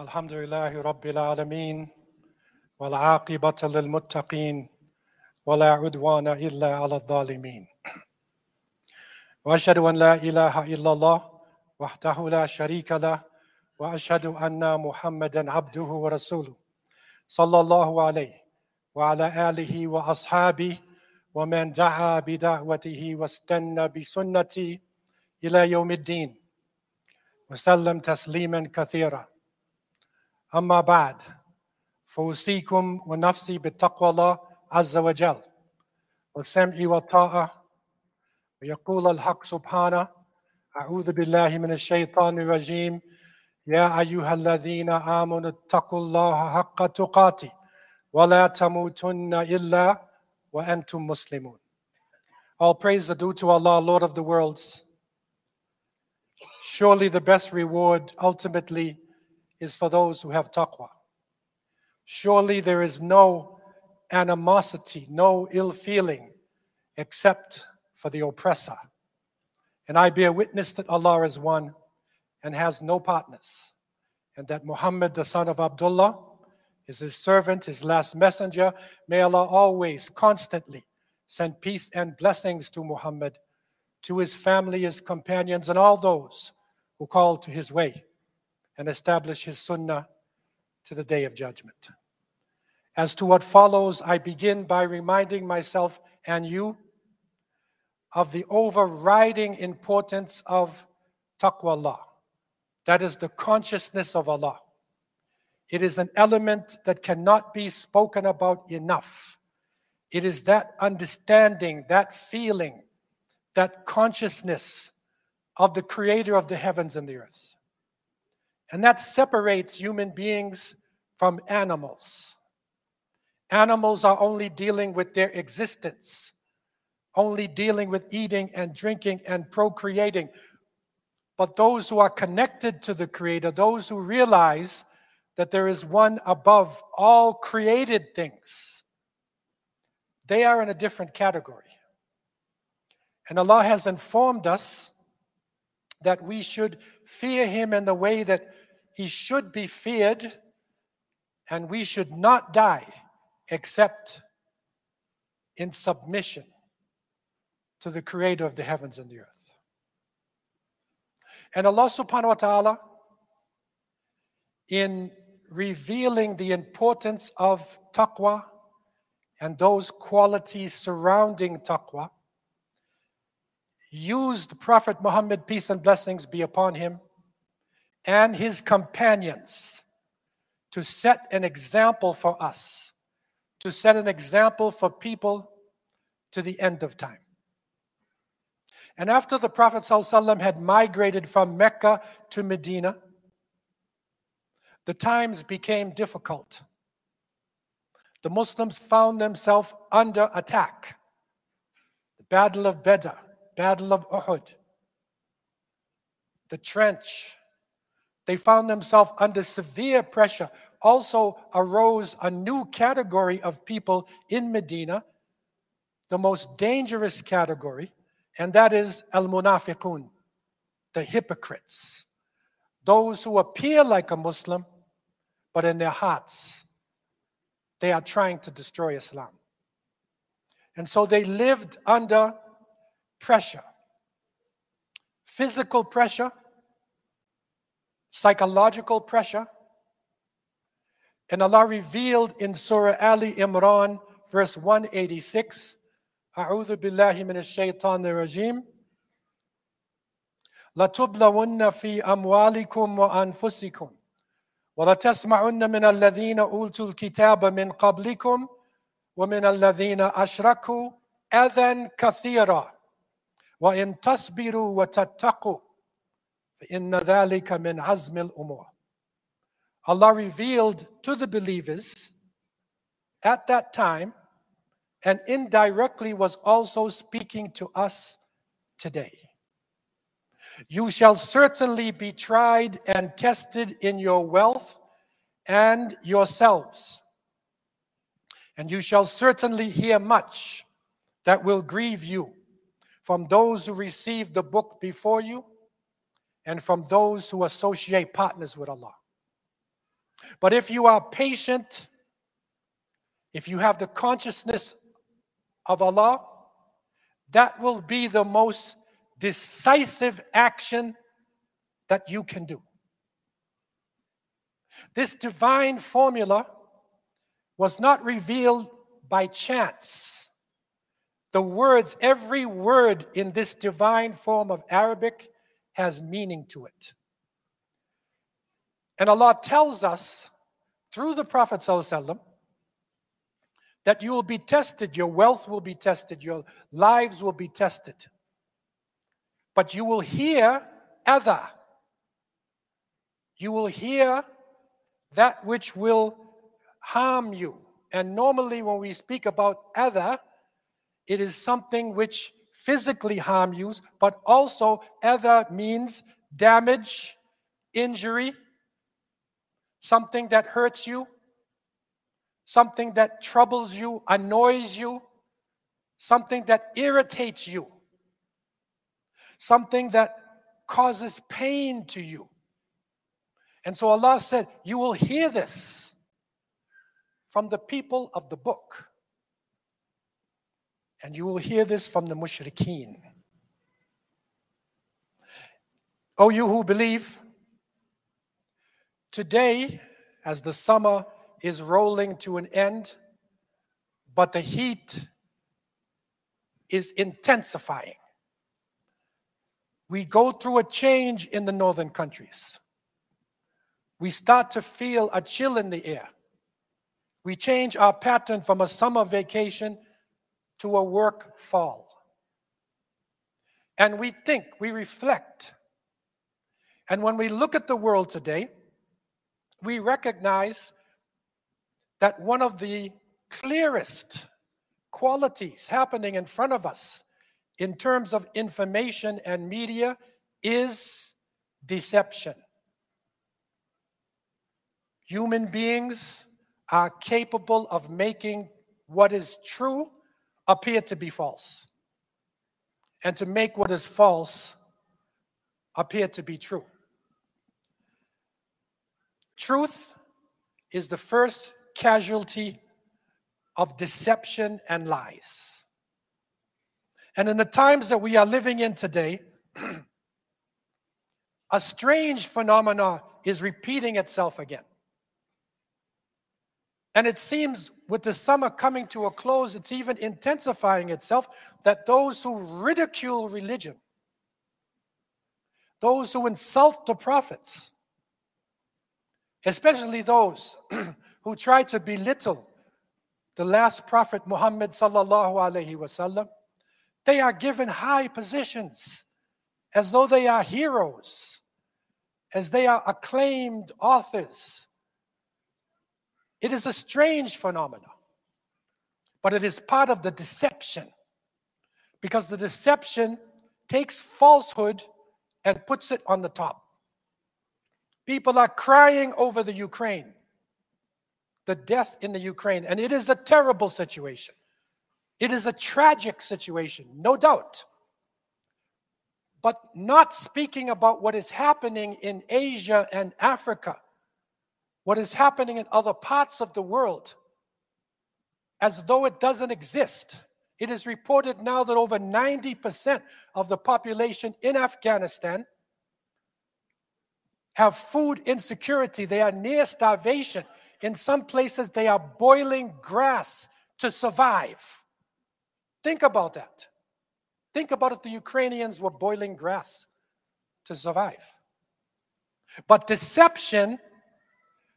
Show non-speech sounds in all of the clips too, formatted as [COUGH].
الحمد لله رب العالمين والعاقبة للمتقين ولا عدوان إلا على الظالمين وأشهد أن لا إله إلا الله وحده لا شريك له وأشهد أن محمدا عبده ورسوله صلى الله عليه وعلى آله وأصحابه ومن دعا بدعوته واستنى بسنته إلى يوم الدين وسلم تسليما كثيرا أما بعد فأوصيكم ونفسي بتقوى الله عز وجل والسمع والطاعة ويقول الحق سبحانه أعوذ بالله من الشيطان الرجيم يا أيها الذين آمنوا اتقوا الله حق تقاته ولا تموتن إلا وأنتم مسلمون All praise are due to Allah, Lord of the worlds. Surely the best reward ultimately is for those who have taqwa. Surely there is no animosity, no ill feeling except for the oppressor. And I bear witness that Allah is one and has no partners, and that Muhammad, the son of Abdullah, is his servant, his last messenger. May Allah always, constantly send peace and blessings to Muhammad, to his family, his companions, and all those who call to his way and establish his sunnah to the day of judgment. As to what follows, I begin by reminding myself and you of the overriding importance of taqwa Allah. That is the consciousness of Allah. It is an element that cannot be spoken about enough. It is that understanding, that feeling, that consciousness of the creator of the heavens and the earth. And that separates human beings from animals. Animals are only dealing with their existence, only dealing with eating and drinking and procreating. But those who are connected to the Creator, those who realize that there is one above all created things, they are in a different category. And Allah has informed us that we should fear him in the way that he should be feared, and we should not die except in submission to the creator of the heavens and the earth. And Allah subhanahu wa ta'ala, in revealing the importance of taqwa and those qualities surrounding taqwa, used Prophet Muhammad, peace and blessings be upon him, and his companions to set an example for us, to set an example for people to the end of time. And after the Prophet ﷺ had migrated from Mecca to Medina, the times became difficult. The Muslims found themselves under attack. The Battle of Badr, Battle of Uhud, the trench. They found themselves under severe pressure. Also arose a new category of people in Medina, the most dangerous category, and that is al munafiqun, the hypocrites, those who appear like a Muslim, but in their hearts, they are trying to destroy Islam. And so they lived under pressure physical pressure, psychological pressure. And Allah revealed in Surah Ali Imran, verse 186, أعوذ بالله من الشيطان الرجيم لتبلون في أموالكم وأنفسكم ولتسمعن من الذين أوتوا الكتاب من قبلكم ومن الذين أشركوا أذى كثيرا وإن تصبروا وتتقوا فإن ذلك من عزم الأمور Allah revealed to the believers at that time and indirectly was also speaking to us today. You shall certainly be tried and tested in your wealth and yourselves. And you shall certainly hear much that will grieve you from those who received the book before you and from those who associate partners with Allah. But if you are patient, if you have the consciousness of Allah, that will be the most decisive action that you can do. This divine formula was not revealed by chance. The words, every word in this divine form of Arabic has meaning to it. And Allah tells us through the Prophet that you will be tested, your wealth will be tested, your lives will be tested. But you will hear adha. You will hear that which will harm you. And normally, when we speak about adha, it is something which physically harm you, but also adha means damage, injury, something that hurts you, something that troubles you, annoys you, something that irritates you, something that causes pain to you. And so Allah said, You will hear this from the people of the book. And you will hear this from the mushrikeen. O you who believe, today, as the summer is rolling to an end, but the heat is intensifying. We go through a change in the northern countries. We start to feel a chill in the air. We change our pattern from a summer vacation to a work fall. And we think, we reflect. And when we look at the world today, we recognize that one of the clearest qualities happening in front of us in terms of information and media is deception. Human beings are capable of making what is true appear to be false, and to make what is false appear to be true. Truth is the first casualty of deception and lies. And in the times that we are living in today, [CLEARS THROAT] a strange phenomena is repeating itself again. And it seems with the summer coming to a close, it's even intensifying itself that those who ridicule religion, those who insult the prophets, especially those [CLEARS THROAT] who try to belittle the last prophet Muhammad they are given high positions as though they are heroes, as they are acclaimed authors. It is a strange phenomenon, but it is part of the deception because the deception takes falsehood and puts it on the top. People are crying over the Ukraine the death in the Ukraine. And it is a terrible situation. It is a tragic situation, no doubt. But not speaking about what is happening in Asia and Africa, what is happening in other parts of the world, as though it doesn't exist. It is reported now that over 90% of the population in Afghanistan have food insecurity. They are near starvation. In some places, they are boiling grass to survive. Think about that. Think about if the Ukrainians were boiling grass to survive. But deception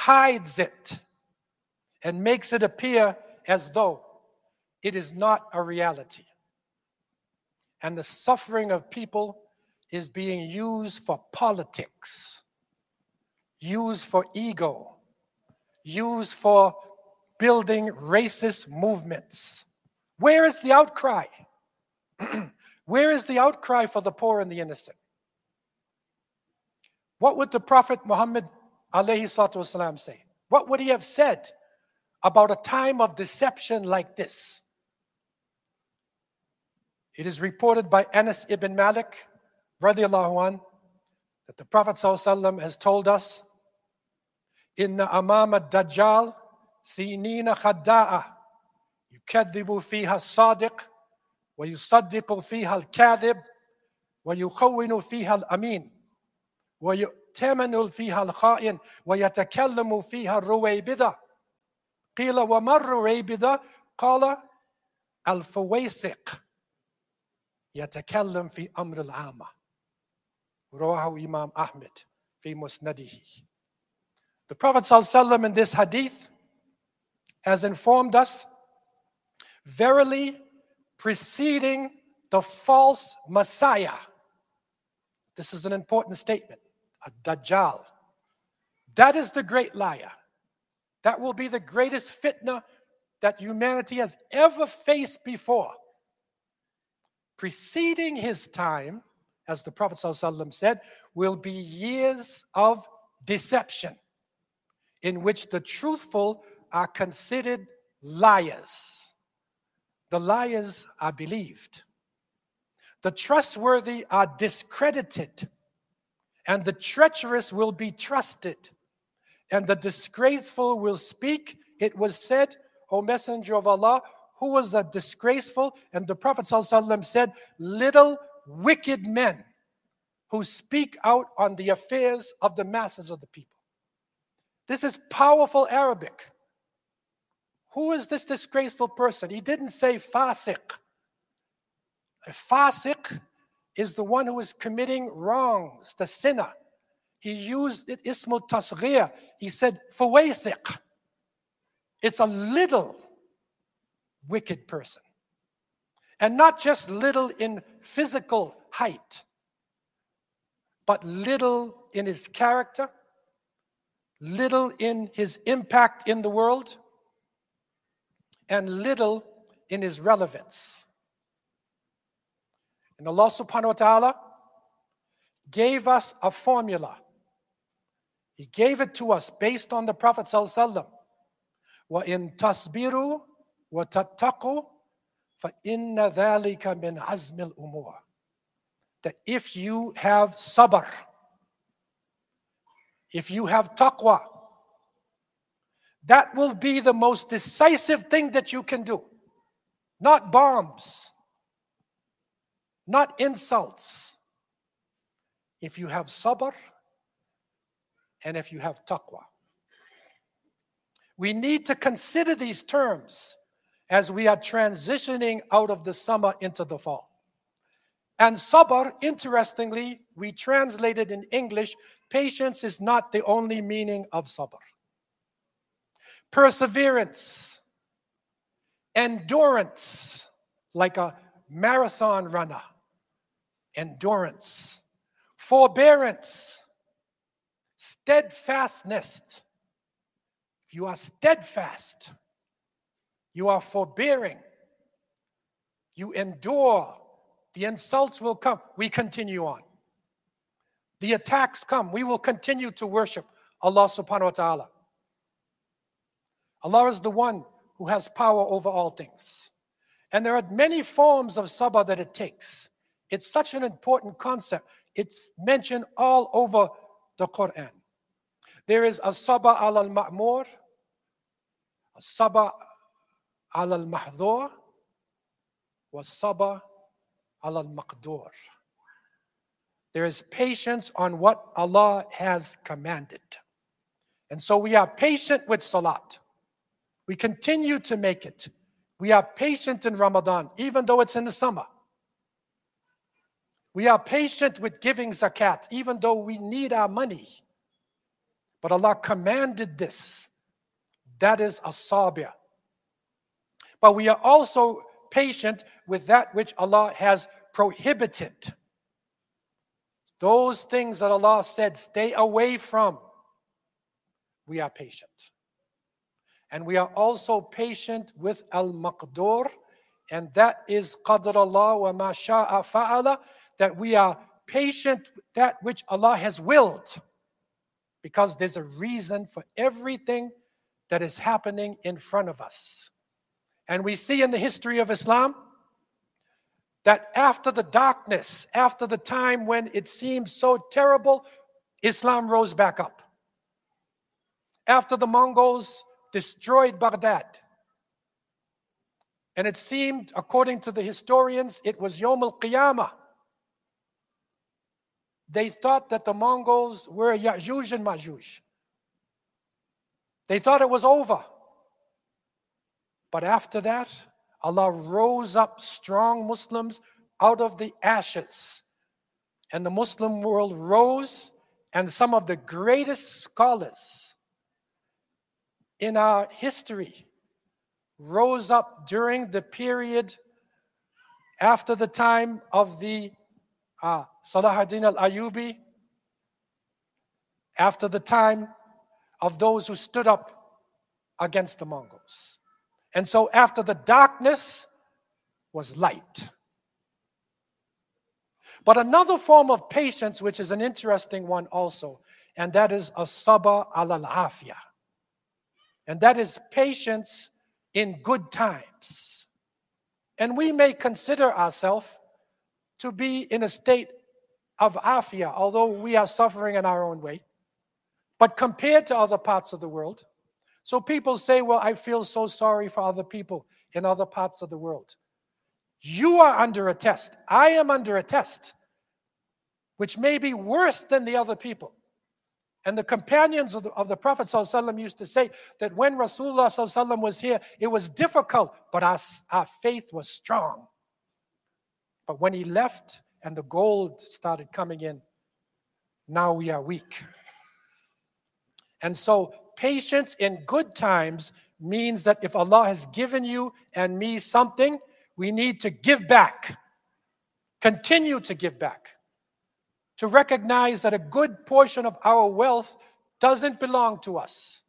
hides it and makes it appear as though it is not a reality. And the suffering of people is being used for politics, used for ego, used for building racist movements. Where is the outcry? [CLEARS THROAT] Where is the outcry for the poor and the innocent? What would the Prophet Muhammad alayhi salatu wasalam, say? What would he have said about a time of deception like this? It is reported by Anas ibn Malik, radiallahu an, that the Prophet sallam, has told us, Inna amama dajjal sinina khadda'a yukaddibu fiha sadiq wa yusaddiqu fiha al-kadhib wa yukhawinu fiha al-amin wa ويؤتمن فيها الخائن ويتكلم فيها الرويبضة قيل وما الرويبضة قال الفويسق يتكلم في أمر العامة رواه إمام أحمد في مسنده The Prophet ﷺ in this hadith has informed us verily preceding the false Messiah. This is an important statement. A Dajjal. That is the great liar. That will be the greatest fitna that humanity has ever faced before. Preceding his time, as the Prophet ﷺ said, will be years of deception in which the truthful are considered liars. The liars are believed. The trustworthy are discredited, and the treacherous will be trusted, and the disgraceful will speak. It was said, O Messenger of Allah, who was a disgraceful? And the Prophet ﷺ said, Little wicked men who speak out on the affairs of the masses of the people. This is powerful Arabic. Who is this disgraceful person? He didn't say fasiq. A fasiq is the one who is committing wrongs, the sinner. He used it ismul tasghir. He said fawasiq. It's a little wicked person. And not just little in physical height, but little in his character, little in his impact in the world, and little in his relevance. And Allah subhanahu wa ta'ala gave us a formula. He gave it to us based on the Prophet sallallahu وَإِن تَصْبِرُوا وَتَتَّقُوا فَإِنَّ ذَلِكَ مِنْ عَزْمِ الْأُمُورِ That if you have sabr, if you have taqwa, that will be the most decisive thing that you can do. Not bombs, not insults. If you have sabr and if you have taqwa. We need to consider these terms as we are transitioning out of the summer into the fall. And sabr, interestingly, we translated in English, patience is not the only meaning of sabr perseverance, endurance, like a marathon runner, endurance, forbearance, steadfastness. If you are steadfast, you are forbearing, you endure, the insults will come. We continue on. The attacks come. We will continue to worship Allah subhanahu wa ta'ala. Allah is the one who has power over all things. And there are many forms of sabr that it takes. It's such an important concept. It's mentioned all over the Quran. There is a sabr al al ma'mur, a sabr al al mahdhur, was sabr al al maqdur. There is patience on what Allah has commanded. And so we are patient with salat. We continue to make it. We are patient in Ramadan, even though it's in the summer. We are patient with giving zakat, even though we need our money. But Allah commanded this. That is a sabir. But we are also patient with that which Allah has prohibited. Those things that Allah said, stay away from. We are patient. And we are also patient with al maqdur, and that is qadr Allah wa ma sha'a fa'ala, that we are patient with that which Allah has willed, because there's a reason for everything that is happening in front of us. And we see in the history of Islam that after the darkness, after the time when it seemed so terrible, Islam rose back up. after the Mongols destroyed Baghdad. And it seemed, according to the historians, it was Yom al Qiyamah. They thought that the Mongols were Ya'juj and Ma'juj. They thought it was over. But after that, Allah rose up strong Muslims out of the ashes. And the Muslim world rose, and some of the greatest scholars in our history rose up during the period after the time of the uh, Salahuddin al Ayubi, after the time of those who stood up against the Mongols. And so, after the darkness was light. But another form of patience, which is an interesting one also, and that is a sabr al afia. And that is patience in good times. And we may consider ourselves to be in a state of afia, although we are suffering in our own way. But compared to other parts of the world, so people say, Well, I feel so sorry for other people in other parts of the world. You are under a test. I am under a test, which may be worse than the other people. And the companions of the, of the Prophet ﷺ used to say that when Rasulullah ﷺ was here, it was difficult, but our, our faith was strong. But when he left and the gold started coming in, now we are weak. And so, patience in good times means that if Allah has given you and me something, we need to give back, continue to give back, to recognize that a good portion of our wealth doesn't belong to us.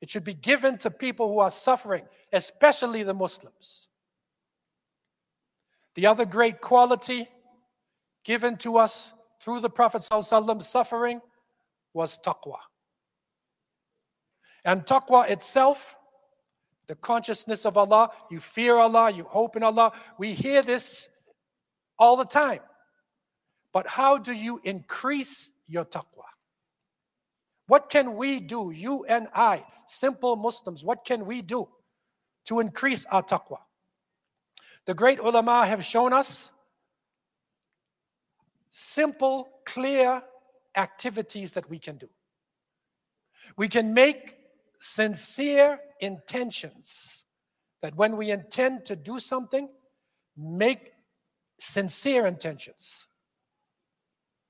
It should be given to people who are suffering, especially the Muslims. The other great quality given to us through the Prophet ﷺ suffering was taqwa. And taqwa itself, the consciousness of Allah, you fear Allah, you hope in Allah. We hear this all the time. But how do you increase your taqwa? What can we do, you and I, simple Muslims, what can we do to increase our taqwa? The great ulama have shown us simple, clear activities that we can do. We can make sincere intentions that when we intend to do something, make sincere intentions.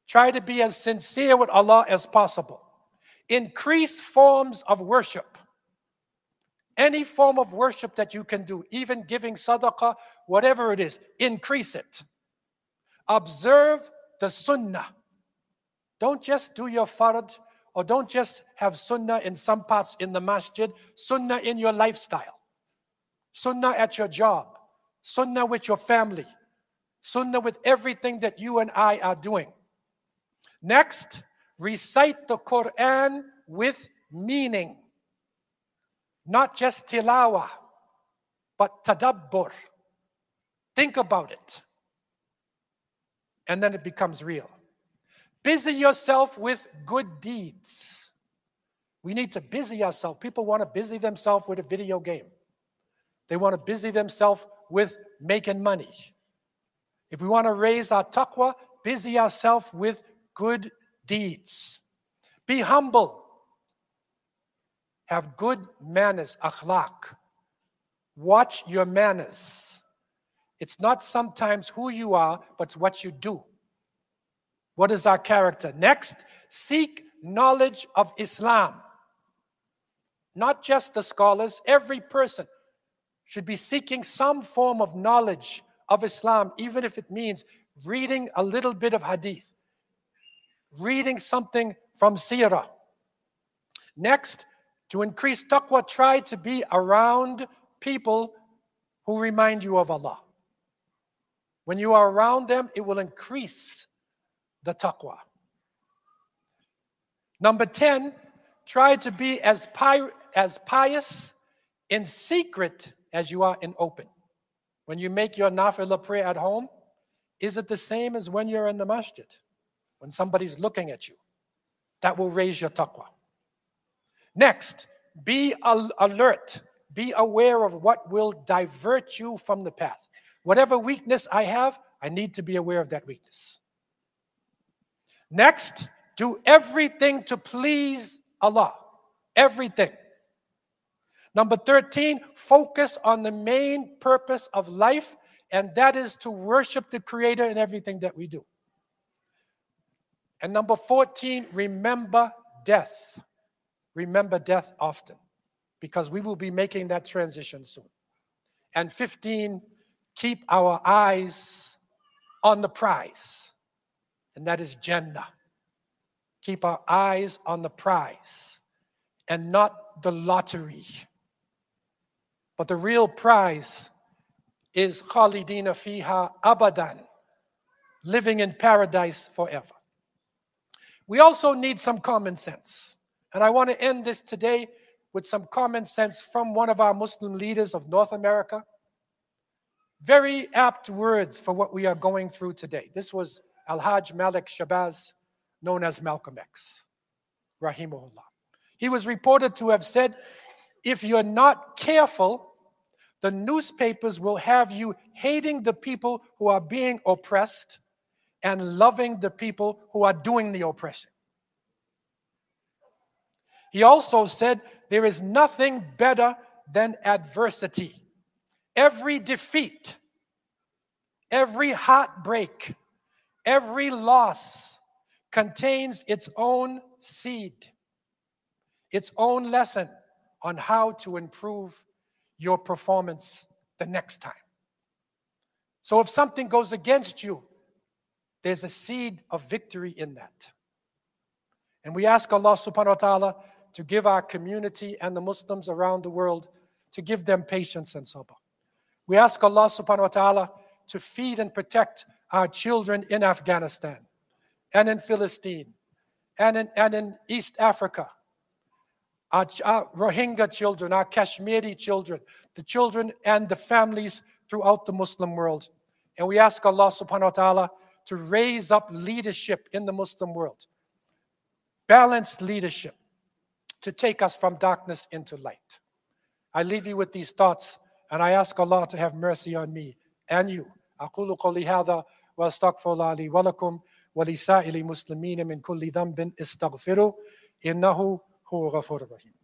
Try to be as sincere with Allah as possible. Increase forms of worship. Any form of worship that you can do, even giving sadaqah, whatever it is, increase it. Observe the sunnah. Don't just do your fard or don't just have sunnah in some parts in the masjid, sunnah in your lifestyle, sunnah at your job, sunnah with your family, sunnah with everything that you and I are doing. Next, recite the Quran with meaning, not just tilawa, but tadabbur. Think about it. And then it becomes real. Busy yourself with good deeds. We need to busy ourselves. People want to busy themselves with a video game. They want to busy themselves with making money. If we want to raise our taqwa, busy ourselves with good deeds. Be humble. Have good manners, akhlaq. Watch your manners. It's not sometimes who you are, but what you do. What is our character? Next, seek knowledge of Islam. Not just the scholars, every person should be seeking some form of knowledge of Islam, even if it means reading a little bit of hadith, reading something from seerah. Next, to increase taqwa, try to be around people who remind you of Allah. When you are around them, it will increase the taqwa. Number 10, try to be as, pi- as pious in secret as you are in open. When you make your nafilah prayer at home, is it the same as when you're in the masjid? When somebody's looking at you? That will raise your taqwa. Next, be al- alert. Be aware of what will divert you from the path. Whatever weakness I have, I need to be aware of that weakness. Next, do everything to please Allah. Everything. Number 13, focus on the main purpose of life, and that is to worship the Creator in everything that we do. And number 14, remember death. Remember death often, because we will be making that transition soon. And 15, keep our eyes on the prize, and that is Jannah. Keep our eyes on the prize and not the lottery. But the real prize is Khalidina fiha abadan, living in paradise forever. We also need some common sense. And I want to end this today with some common sense from one of our Muslim leaders of North America. Very apt words for what we are going through today. This was Al Hajj Malik Shabazz known as Malcolm X, Rahimullah. He was reported to have said, if you're not careful, the newspapers will have you hating the people who are being oppressed and loving the people who are doing the oppression. He also said, There is nothing better than adversity. Every defeat, every heartbreak, every loss, contains its own seed, its own lesson on how to improve your performance the next time. So if something goes against you, there's a seed of victory in that. And we ask Allah subhanahu wa ta'ala to give our community and the Muslims around the world to give them patience and sabr. We ask Allah subhanahu wa ta'ala to feed and protect our children in Afghanistan and in Philistine and in, and in East Africa. Our, our Rohingya children, our Kashmiri children, the children and the families throughout the Muslim world. And we ask Allah subhanahu wa ta'ala to raise up leadership in the Muslim world, balanced leadership to take us from darkness into light. I leave you with these thoughts, and I ask Allah to have mercy on me and you. أقول قولي هذا وأستغفر الله لي ولكم ولسائر المسلمين من كل ذنب استغفروا إنه هو غفور رحيم